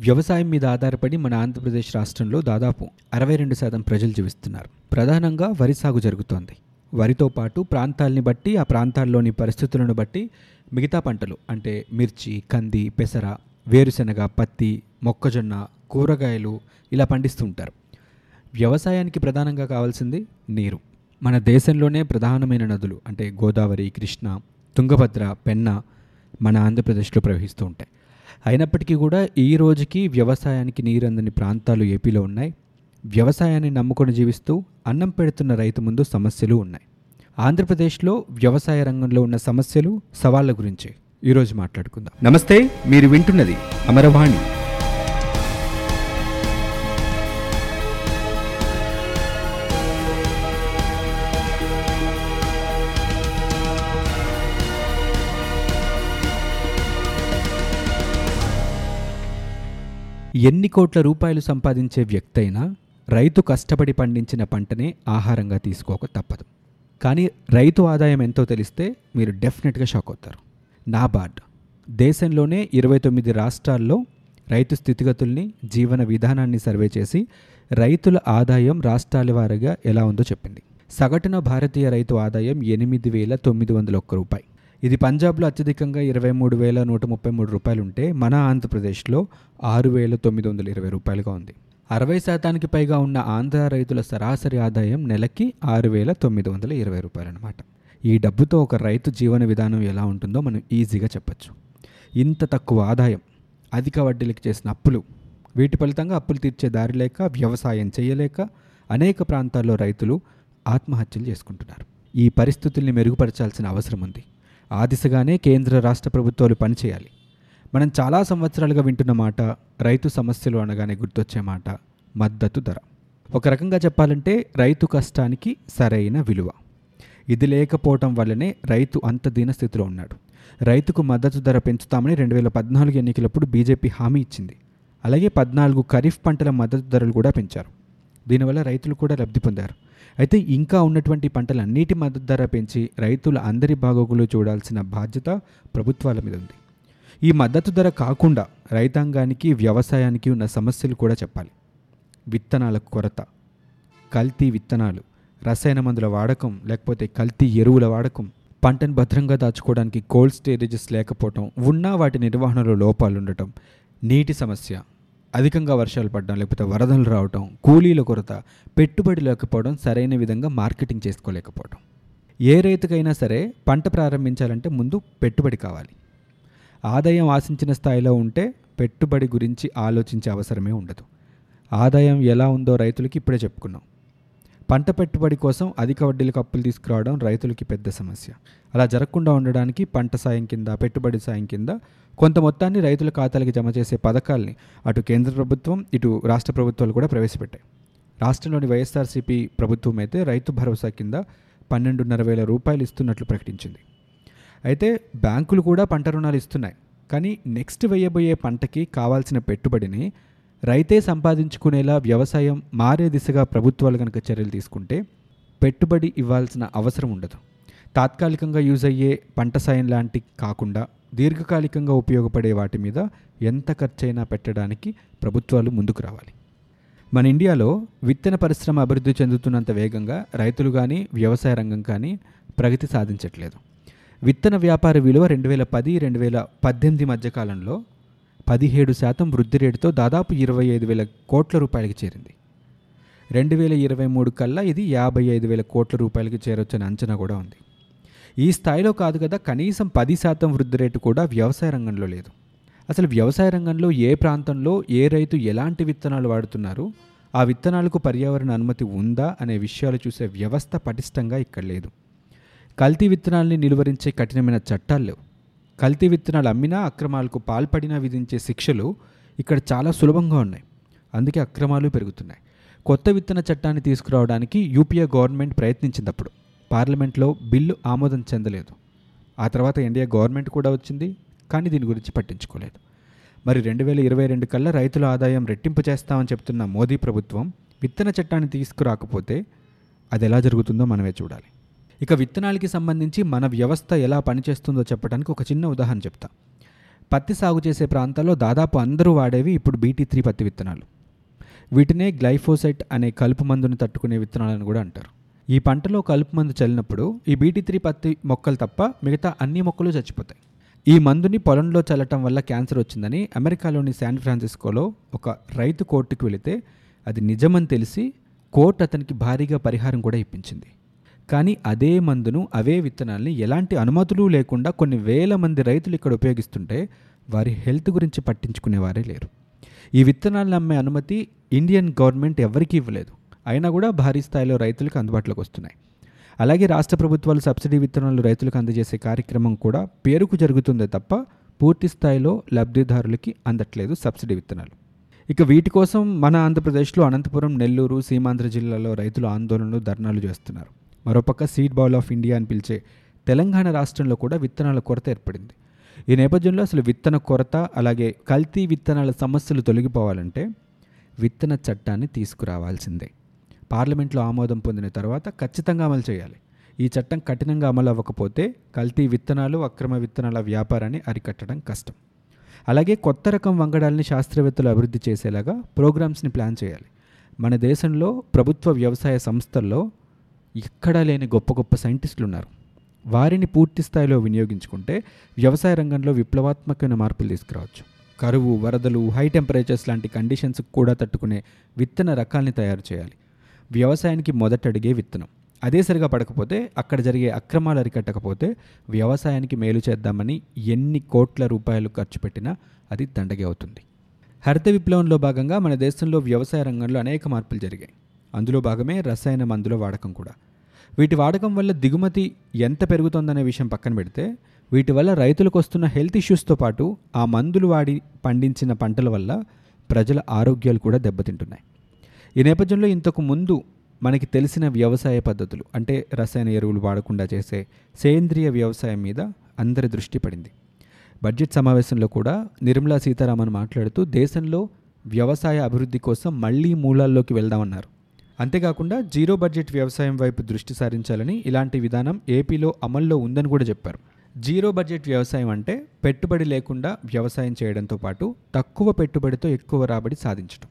వ్యవసాయం మీద ఆధారపడి మన ఆంధ్రప్రదేశ్ రాష్ట్రంలో దాదాపు అరవై రెండు శాతం ప్రజలు జీవిస్తున్నారు. ప్రధానంగా వరి సాగు జరుగుతోంది. వరితో పాటు ప్రాంతాల్ని బట్టి ఆ ప్రాంతాల్లోని పరిస్థితులను బట్టి మిగతా పంటలు అంటే మిర్చి కంది పెసర వేరుశెనగ పత్తి మొక్కజొన్న కూరగాయలు ఇలా పండిస్తూ ఉంటారు. వ్యవసాయానికి ప్రధానంగా కావాల్సింది నీరు. మన దేశంలోనే ప్రధానమైన నదులు అంటే గోదావరి కృష్ణ తుంగభద్ర పెన్న మన ఆంధ్రప్రదేశ్లో ప్రవహిస్తూ ఉంటాయి. అయినప్పటికీ కూడా ఈ రోజుకి వ్యవసాయానికి నీరు అందని ప్రాంతాలు ఏపీలో ఉన్నాయి. వ్యవసాయాన్ని నమ్ముకొని జీవిస్తూ అన్నం పెడుతున్న రైతు ముందు సమస్యలు ఉన్నాయి. ఆంధ్రప్రదేశ్లో వ్యవసాయ రంగంలో ఉన్న సమస్యలు సవాళ్ళ గురించి. ఈరోజు మాట్లాడుకుందాం. నమస్తే మీరు వింటున్నది అమరవాణి. ఎన్ని కోట్ల రూపాయలు సంపాదించే వ్యక్తి అయినా రైతు కష్టపడి పండించిన పంటనే ఆహారంగా తీసుకోక తప్పదు. కానీ రైతు ఆదాయం ఎంతో తెలిస్తే మీరు డెఫినెట్గా షాక్ అవుతారు. నాబార్డ్. దేశంలోనే ఇరవై తొమ్మిది రాష్ట్రాల్లో రైతు స్థితిగతుల్ని జీవన విధానాన్ని సర్వే చేసి రైతుల ఆదాయం రాష్ట్రాల వారీగా ఎలా ఉందో చెప్పింది. సగటున భారతీయ రైతు ఆదాయం ఎనిమిది వేల తొమ్మిది వందల ఒక్క రూపాయి. ఇది పంజాబ్లో అత్యధికంగా ఇరవై మూడు వేల నూట ముప్పై మూడు రూపాయలు ఉంటే మన ఆంధ్రప్రదేశ్లో ఆరు వేల తొమ్మిది వందల ఇరవై రూపాయలుగా ఉంది. అరవై శాతానికి పైగా ఉన్న ఆంధ్ర రైతుల సరాసరి ఆదాయం నెలకి ఆరు వేల తొమ్మిది వందల ఇరవై రూపాయలు అనమాట ఈ డబ్బుతో ఒక రైతు జీవన విధానం ఎలా ఉంటుందో మనం ఈజీగా చెప్పచ్చు. ఇంత తక్కువ ఆదాయం అధిక వడ్డీలకు చేసిన అప్పులు వీటి ఫలితంగా అప్పులు తీర్చే దారి లేక వ్యవసాయం చేయలేక అనేక ప్రాంతాల్లో రైతులు ఆత్మహత్యలు చేసుకుంటున్నారు. ఈ పరిస్థితుల్ని మెరుగుపరచాల్సిన అవసరం ఉంది. ఆ దిశగానే కేంద్ర రాష్ట్ర ప్రభుత్వాలు పనిచేయాలి. మనం చాలా సంవత్సరాలుగా వింటున్న మాట రైతు సమస్యలు అనగానే గుర్తొచ్చే మాట మద్దతు ధర. ఒక రకంగా చెప్పాలంటే రైతు కష్టానికి సరైన విలువ. ఇది లేకపోవటం వల్లనే రైతు అంత దీనస్థితిలో ఉన్నాడు. రైతుకు మద్దతు ధర పెంచుతామని రెండు వేల పద్నాలుగు ఎన్నికలప్పుడు బీజేపీ హామీ ఇచ్చింది. అలాగే పద్నాలుగు ఖరీఫ్ పంటల మద్దతు ధరలు కూడా పెంచారు. దీనివల్ల రైతులు కూడా లబ్ధి పొందారు. అయితే ఇంకా ఉన్నటువంటి పంటలన్నిటి మద్దతు ధర పెంచి రైతుల అందరి బాగోగులు చూడాల్సిన బాధ్యత ప్రభుత్వాల మీద ఉంది. ఈ మద్దతు ధర కాకుండా రైతాంగానికి వ్యవసాయానికి ఉన్న సమస్యలు కూడా చెప్పాలి. విత్తనాల కొరత కల్తీ విత్తనాలు రసాయన మందుల వాడకం లేకపోతే కల్తీ ఎరువుల వాడకం పంటను భద్రంగా దాచుకోవడానికి కోల్డ్ స్టోరేజెస్ లేకపోవటం ఉన్నా వాటి నిర్వహణలో లోపాలు ఉండటం నీటి సమస్య అధికంగా వర్షాలు పడడం లేకపోతే వరదలు రావటం కూలీల కొరత పెట్టుబడి లేకపోవడం సరైన విధంగా మార్కెటింగ్ చేసుకోలేకపోవడం ఏ రైతుకైనా సరే పంట ప్రారంభించాలంటే ముందు పెట్టుబడి కావాలి. ఆదాయం ఆశించిన స్థాయిలో ఉంటే పెట్టుబడి గురించి ఆలోచించే అవసరమే ఉండదు. ఆదాయం ఎలా ఉందో రైతులకి ఇప్పుడే చెప్పుకున్నాం. పంట పెట్టుబడి కోసం అధిక వడ్డీలకు అప్పులు తీసుకురావడం రైతులకి పెద్ద సమస్య. అలా జరగకుండా ఉండడానికి పంట సాయం కింద పెట్టుబడి సాయం కింద కొంత మొత్తాన్ని రైతుల ఖాతాలకి జమ చేసే పథకాల్ని అటు కేంద్ర ప్రభుత్వం ఇటు రాష్ట్ర ప్రభుత్వాలు కూడా ప్రవేశపెట్టాయి. రాష్ట్రంలోని వైఎస్ఆర్సీపీ ప్రభుత్వం అయితే రైతు భరోసా కింద పన్నెండున్నర వేల రూపాయలు ఇస్తున్నట్లు ప్రకటించింది. అయితే బ్యాంకులు కూడా పంట రుణాలు ఇస్తున్నాయి. కానీ నెక్స్ట్ వేయబోయే పంటకి కావాల్సిన పెట్టుబడిని రైతే సంపాదించుకునేలా వ్యవసాయం మారే దిశగా ప్రభుత్వాలు కనుక చర్యలు తీసుకుంటే పెట్టుబడి ఇవ్వాల్సిన అవసరం ఉండదు. తాత్కాలికంగా యూజ్ అయ్యే పంట సాయం లాంటి కాకుండా దీర్ఘకాలికంగా ఉపయోగపడే వాటి మీద ఎంత ఖర్చైనా పెట్టడానికి ప్రభుత్వాలు ముందుకు రావాలి. మన ఇండియాలో విత్తన పరిశ్రమ అభివృద్ధి చెందుతున్నంత వేగంగా రైతులు కానీ వ్యవసాయ రంగం కానీ ప్రగతి సాధించట్లేదు. విత్తన వ్యాపార విలువ రెండు వేల పది రెండు వేల పద్దెనిమిది మధ్యకాలంలో పదిహేడు శాతం వృద్ధి రేటుతో దాదాపు ఇరవై ఐదు వేల కోట్ల రూపాయలకి చేరింది. రెండు వేల ఇరవై మూడు కల్లా ఇది యాభై ఐదు వేల కోట్ల రూపాయలకి చేరొచ్చని అంచనా కూడా ఉంది. ఈ స్థాయిలో కాదు కదా కనీసం పది శాతం వృద్ధి రేటు కూడా వ్యవసాయ రంగంలో లేదు. అసలు వ్యవసాయ రంగంలో ఏ ప్రాంతంలో ఏ రైతు ఎలాంటి విత్తనాలు వాడుతున్నారు ఆ విత్తనాలకు పర్యావరణ అనుమతి ఉందా అనే విషయాలు చూసే వ్యవస్థ పటిష్టంగా ఇక్కడ లేదు. కల్తీ విత్తనాల్ని నిలువరించే కఠినమైన చట్టాలు లేవు. కల్తీ విత్తనాలు అమ్మినా అక్రమాలకు పాల్పడినా విధించే శిక్షలు ఇక్కడ చాలా సులభంగా ఉన్నాయి. అందుకే అక్రమాలు పెరుగుతున్నాయి. కొత్త విత్తన చట్టాన్ని తీసుకురావడానికి యూపీఏ గవర్నమెంట్ ప్రయత్నించినప్పుడు పార్లమెంట్లో బిల్లు ఆమోదం చెందలేదు. ఆ తర్వాత ఎన్డీఏ గవర్నమెంట్ కూడా వచ్చింది కానీ దీని గురించి పట్టించుకోలేదు. మరి రెండు వేల ఇరవై రెండు కల్లా రైతుల ఆదాయం రెట్టింపు చేస్తామని చెప్తున్న మోదీ ప్రభుత్వం విత్తన చట్టాన్ని తీసుకురాకపోతే అది ఎలా జరుగుతుందో మనమే చూడాలి. ఇక విత్తనాలకి సంబంధించి మన వ్యవస్థ ఎలా పనిచేస్తుందో చెప్పడానికి ఒక చిన్న ఉదాహరణ చెప్తా. పత్తి సాగు చేసే ప్రాంతాల్లో దాదాపు అందరూ వాడేవి ఇప్పుడు బీటీ త్రీ పత్తి విత్తనాలు. వీటినే గ్లైఫోసైట్ అనే కలుపు మందును తట్టుకునే విత్తనాలను కూడా అంటారు. ఈ పంటలో కలుపు మందు చల్లినప్పుడు ఈ బీటీ త్రీ పత్తి మొక్కలు తప్ప మిగతా అన్ని మొక్కలు చచ్చిపోతాయి. ఈ మందుని పొలంలో చల్లటం వల్ల క్యాన్సర్ వచ్చిందని అమెరికాలోని శాన్ ఫ్రాన్సిస్కోలో ఒక రైతు కోర్టుకు వెళితే అది నిజమని తెలిసి కోర్టు అతనికి భారీగా పరిహారం కూడా ఇప్పించింది. కానీ అదే మందును అవే విత్తనాల్ని ఎలాంటి అనుమతులు లేకుండా కొన్ని వేల మంది రైతులు ఇక్కడ ఉపయోగిస్తుంటే వారి హెల్త్ గురించి పట్టించుకునేవారే లేరు. ఈ విత్తనాలను అమ్మే అనుమతి ఇండియన్ గవర్నమెంట్ ఎవరికీ ఇవ్వలేదు. అయినా కూడా భారీ స్థాయిలో రైతులకు అందుబాటులోకి వస్తున్నాయి. అలాగే రాష్ట్ర ప్రభుత్వాలు సబ్సిడీ విత్తనాలు రైతులకు అందజేసే కార్యక్రమం కూడా పేరుకు జరుగుతుందే తప్ప పూర్తి స్థాయిలో లబ్ధిదారులకి అందట్లేదు సబ్సిడీ విత్తనాలు. ఇక వీటి కోసం మన ఆంధ్రప్రదేశ్లో అనంతపురం నెల్లూరు సీమాంధ్ర జిల్లాలో రైతులు ఆందోళనలు ధర్నాలు చేస్తున్నారు. మరోపక్క సీడ్ బౌల్ ఆఫ్ ఇండియా అని పిలిచే తెలంగాణ రాష్ట్రంలో కూడా విత్తనాల కొరత ఏర్పడింది. ఈ నేపథ్యంలో అసలు విత్తన కొరత అలాగే కల్తీ విత్తనాల సమస్యలు తొలగిపోవాలంటే విత్తన చట్టాన్ని తీసుకురావాల్సిందే. పార్లమెంట్లో ఆమోదం పొందిన తర్వాత ఖచ్చితంగా అమలు చేయాలి. ఈ చట్టం కఠినంగా అమలు అవ్వకపోతే కల్తీ విత్తనాలు అక్రమ విత్తనాల వ్యాపారాన్ని అరికట్టడం కష్టం. అలాగే కొత్త రకం వంగడాల్ని శాస్త్రవేత్తలు అభివృద్ధి చేసేలాగా ప్రోగ్రామ్స్ని ప్లాన్ చేయాలి. మన దేశంలో ప్రభుత్వ వ్యవసాయ సంస్థల్లో ఎక్కడా లేని గొప్ప గొప్ప సైంటిస్టులు ఉన్నారు వారిని పూర్తి స్థాయిలో వినియోగించుకుంటే వ్యవసాయ రంగంలో విప్లవాత్మకమైన మార్పులు తీసుకురావచ్చు. కరువు వరదలు హై టెంపరేచర్స్ లాంటి కండిషన్స్ కూడా తట్టుకునే విత్తన రకాల్ని తయారు చేయాలి. వ్యవసాయానికి మొదటడిగే విత్తనం. అదే సరిగా పడకపోతే అక్కడ జరిగే అక్రమాలు అరికట్టకపోతే వ్యవసాయానికి మేలు చేద్దామని ఎన్ని కోట్ల రూపాయలు ఖర్చు పెట్టినా అది దండగే అవుతుంది. హరిత విప్లవంలో భాగంగా మన దేశంలో వ్యవసాయ రంగంలో అనేక మార్పులు జరిగాయి. అందులో భాగమే రసాయన మందుల వాడకం కూడా. వీటి వాడకం వల్ల దిగుమతి ఎంత పెరుగుతోందనే విషయం పక్కన పెడితే వీటి వల్ల రైతులకు వస్తున్న హెల్త్ ఇష్యూస్తో పాటు ఆ మందులు వాడి పండించిన పంటల వల్ల ప్రజల ఆరోగ్యాలు కూడా దెబ్బతింటున్నాయి. ఈ నేపథ్యంలో ఇంతకు ముందు మనకి తెలిసిన వ్యవసాయ పద్ధతులు అంటే రసాయన ఎరువులు వాడకుండా చేసే సేంద్రియ వ్యవసాయం మీద అందరి దృష్టి పడింది. బడ్జెట్ సమావేశంలో కూడా నిర్మలా సీతారామన్ మాట్లాడుతూ దేశంలో వ్యవసాయ అభివృద్ధి కోసం మళ్ళీ మూలాల్లోకి వెళ్దామన్నారు. అంతేకాకుండా జీరో బడ్జెట్ వ్యవసాయం వైపు దృష్టి సారించాలని ఇలాంటి విధానం ఏపీలో అమల్లో ఉందని కూడా చెప్పారు. జీరో బడ్జెట్ వ్యవసాయం అంటే పెట్టుబడి లేకుండా వ్యవసాయం చేయడంతో పాటు తక్కువ పెట్టుబడితో ఎక్కువ రాబడి సాధించడం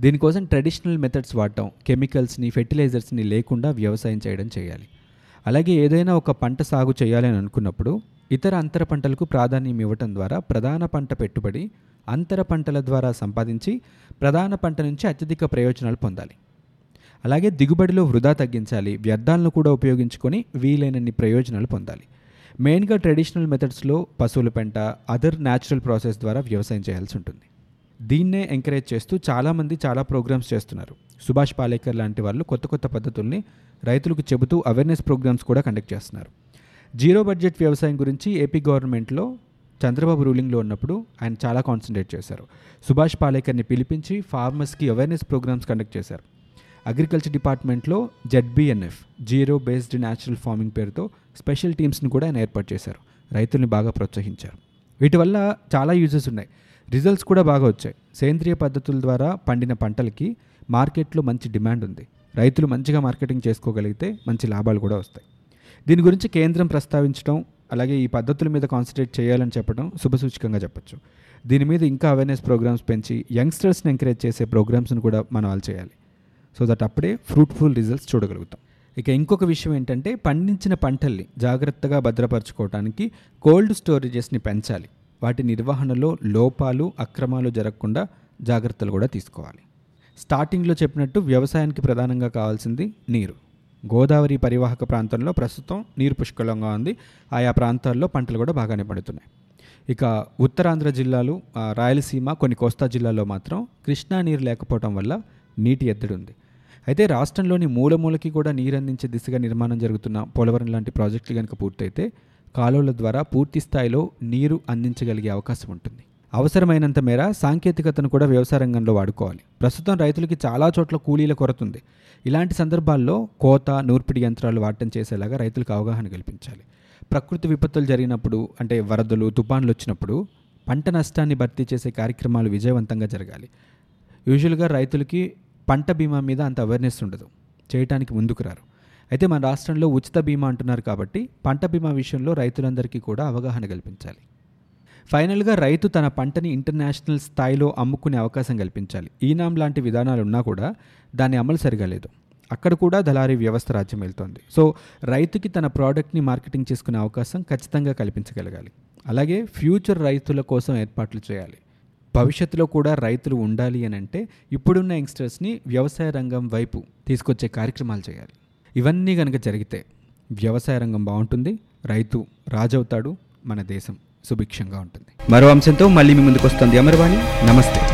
దీనికోసం ట్రెడిషనల్ మెథడ్స్ వాడటం కెమికల్స్ని ఫెర్టిలైజర్స్ని లేకుండా వ్యవసాయం చేయడం చేయాలి. అలాగే ఏదైనా ఒక పంట సాగు చేయాలని అనుకున్నప్పుడు ఇతర అంతర పంటలకు ప్రాధాన్యం ఇవ్వటం ద్వారా ప్రధాన పంట పెట్టుబడి అంతర పంటల ద్వారా సంపాదించి ప్రధాన పంట నుంచి అత్యధిక ప్రయోజనాలు పొందాలి. అలాగే దిగుబడిలో వృధా తగ్గించాలి వ్యర్థాలను కూడా ఉపయోగించుకొని వీలైనన్ని ప్రయోజనాలు పొందాలి. మెయిన్గా ట్రెడిషనల్ మెథడ్స్లో పశువుల పెంట అదర్ న్యాచురల్ ప్రాసెస్ ద్వారా వ్యవసాయం చేయాల్సి ఉంటుంది. దీన్నే ఎంకరేజ్ చేస్తూ చాలామంది చాలా ప్రోగ్రామ్స్ చేస్తున్నారు. సుభాష్ పాలేకర్ లాంటి వాళ్ళు కొత్త కొత్త పద్ధతుల్ని రైతులకు చెబుతూ అవేర్నెస్ ప్రోగ్రామ్స్ కూడా కండక్ట్ చేస్తున్నారు. జీరో బడ్జెట్ వ్యవసాయం గురించి ఏపీ గవర్నమెంట్లో చంద్రబాబు రూలింగ్లో ఉన్నప్పుడు ఆయన చాలా కాన్సన్ట్రేట్ చేశారు. సుభాష్ పాలేకర్ని పిలిపించి ఫార్మర్స్కి అవేర్నెస్ ప్రోగ్రామ్స్ కండక్ట్ చేశారు. అగ్రికల్చర్ డిపార్ట్మెంట్లో ZBNF zero based natural farming పేరుతో స్పెషల్ టీమ్స్ని కూడా ఆయన ఏర్పాటు చేశారు. రైతుల్ని బాగా ప్రోత్సహించారు. వీటి వల్ల చాలా యూజెస్ ఉన్నాయి. రిజల్ట్స్ కూడా బాగా వచ్చాయి. సేంద్రియ పద్ధతుల ద్వారా పండిన పంటలకి మార్కెట్లో మంచి డిమాండ్ ఉంది. రైతులు మంచిగా మార్కెటింగ్ చేసుకోగలిగితే మంచి లాభాలు కూడా వస్తాయి. దీని గురించి కేంద్రం ప్రస్తావించడం అలాగే ఈ పద్ధతుల మీద కాన్సన్ట్రేట్ చేయాలని చెప్పడం శుభసూచకంగా చెప్పొచ్చు. దీని మీద ఇంకా అవేర్నెస్ ప్రోగ్రామ్స్ పెంచి యంగ్స్టర్స్ని ఎంకరేజ్ చేసే ప్రోగ్రామ్స్ని కూడా మనం వాళ్ళు చేయాలి. సో దట్ అప్పుడే ఫ్రూట్ఫుల్ రిజల్ట్స్ చూడగలుగుతాం. ఇక ఇంకొక విషయం ఏంటంటే పండించిన పంటల్ని జాగ్రత్తగా భద్రపరచుకోవడానికి కోల్డ్ స్టోరేజెస్ని పెంచాలి. వాటి నిర్వహణలో లోపాలు అక్రమాలు జరగకుండా జాగ్రత్తలు కూడా తీసుకోవాలి. స్టార్టింగ్లో చెప్పినట్టు వ్యవసాయానికి ప్రధానంగా కావాల్సింది నీరు. గోదావరి పరివాహక ప్రాంతంలో ప్రస్తుతం నీరు పుష్కలంగా ఉంది. ఆయా ప్రాంతాల్లో పంటలు కూడా బాగానే పడుతున్నాయి. ఇక ఉత్తరాంధ్ర జిల్లాలు రాయలసీమ కొన్ని కోస్తా జిల్లాల్లో మాత్రం కృష్ణా నీరు లేకపోవడం వల్ల నీటి ఎద్దడి ఉంది అయితే రాష్ట్రంలోని మూలమూలకి కూడా నీరు అందించే దిశగా నిర్మాణం జరుగుతున్న పోలవరం లాంటి ప్రాజెక్టులు కనుక పూర్తయితే కాలువల ద్వారా పూర్తి స్థాయిలో నీరు అందించగలిగే అవకాశం ఉంటుంది. అవసరమైనంత మేర సాంకేతికతను కూడా వ్యవసాయ రంగంలో వాడుకోవాలి. ప్రస్తుతం రైతులకి చాలా చోట్ల కూలీల కొరత ఉంది. ఇలాంటి సందర్భాల్లో కోత నూర్పిడి యంత్రాలు వాడటం చేసేలాగా రైతులకు అవగాహన కల్పించాలి. ప్రకృతి విపత్తులు జరిగినప్పుడు అంటే వరదలు తుఫాన్లు వచ్చినప్పుడు పంట నష్టాన్ని భర్తీ చేసే కార్యక్రమాలు విజయవంతంగా జరగాలి. యూజువల్గా రైతులకి పంట బీమా మీద అంత అవేర్నెస్ ఉండదు. చేయటానికి ముందుకు రారు. అయితే మన రాష్ట్రంలో ఉచిత బీమా అంటున్నారు కాబట్టి పంట బీమా విషయంలో రైతులందరికీ కూడా అవగాహన కల్పించాలి. ఫైనల్గా రైతు తన పంటని ఇంటర్నేషనల్ స్థాయిలో అమ్ముకునే అవకాశం కల్పించాలి. ఈనాం లాంటి విధానాలు ఉన్నా కూడా దాని అమలు సరిగా లేదు. అక్కడ కూడా దళారీ వ్యవస్థ రాజ్యం వెళ్తోంది. సో రైతుకి తన ప్రోడక్ట్ని మార్కెటింగ్ చేసుకునే అవకాశం ఖచ్చితంగా కల్పించగలగాలి. అలాగే ఫ్యూచర్ రైతుల కోసం ఏర్పాట్లు చేయాలి. భవిష్యత్తులో కూడా రైతులు ఉండాలి అని అంటే ఇప్పుడున్న యంగ్స్టర్స్ని వ్యవసాయ రంగం వైపు తీసుకొచ్చే కార్యక్రమాలు చేయాలి. ఇవన్నీ కనుక జరిగితే వ్యవసాయ రంగం బాగుంటుంది రైతు రాజవుతాడు మన దేశం సుభిక్షంగా ఉంటుంది. మరో అంశంతో మళ్ళీ మీ ముందుకు వస్తుంది అమర్వాణి. నమస్తే.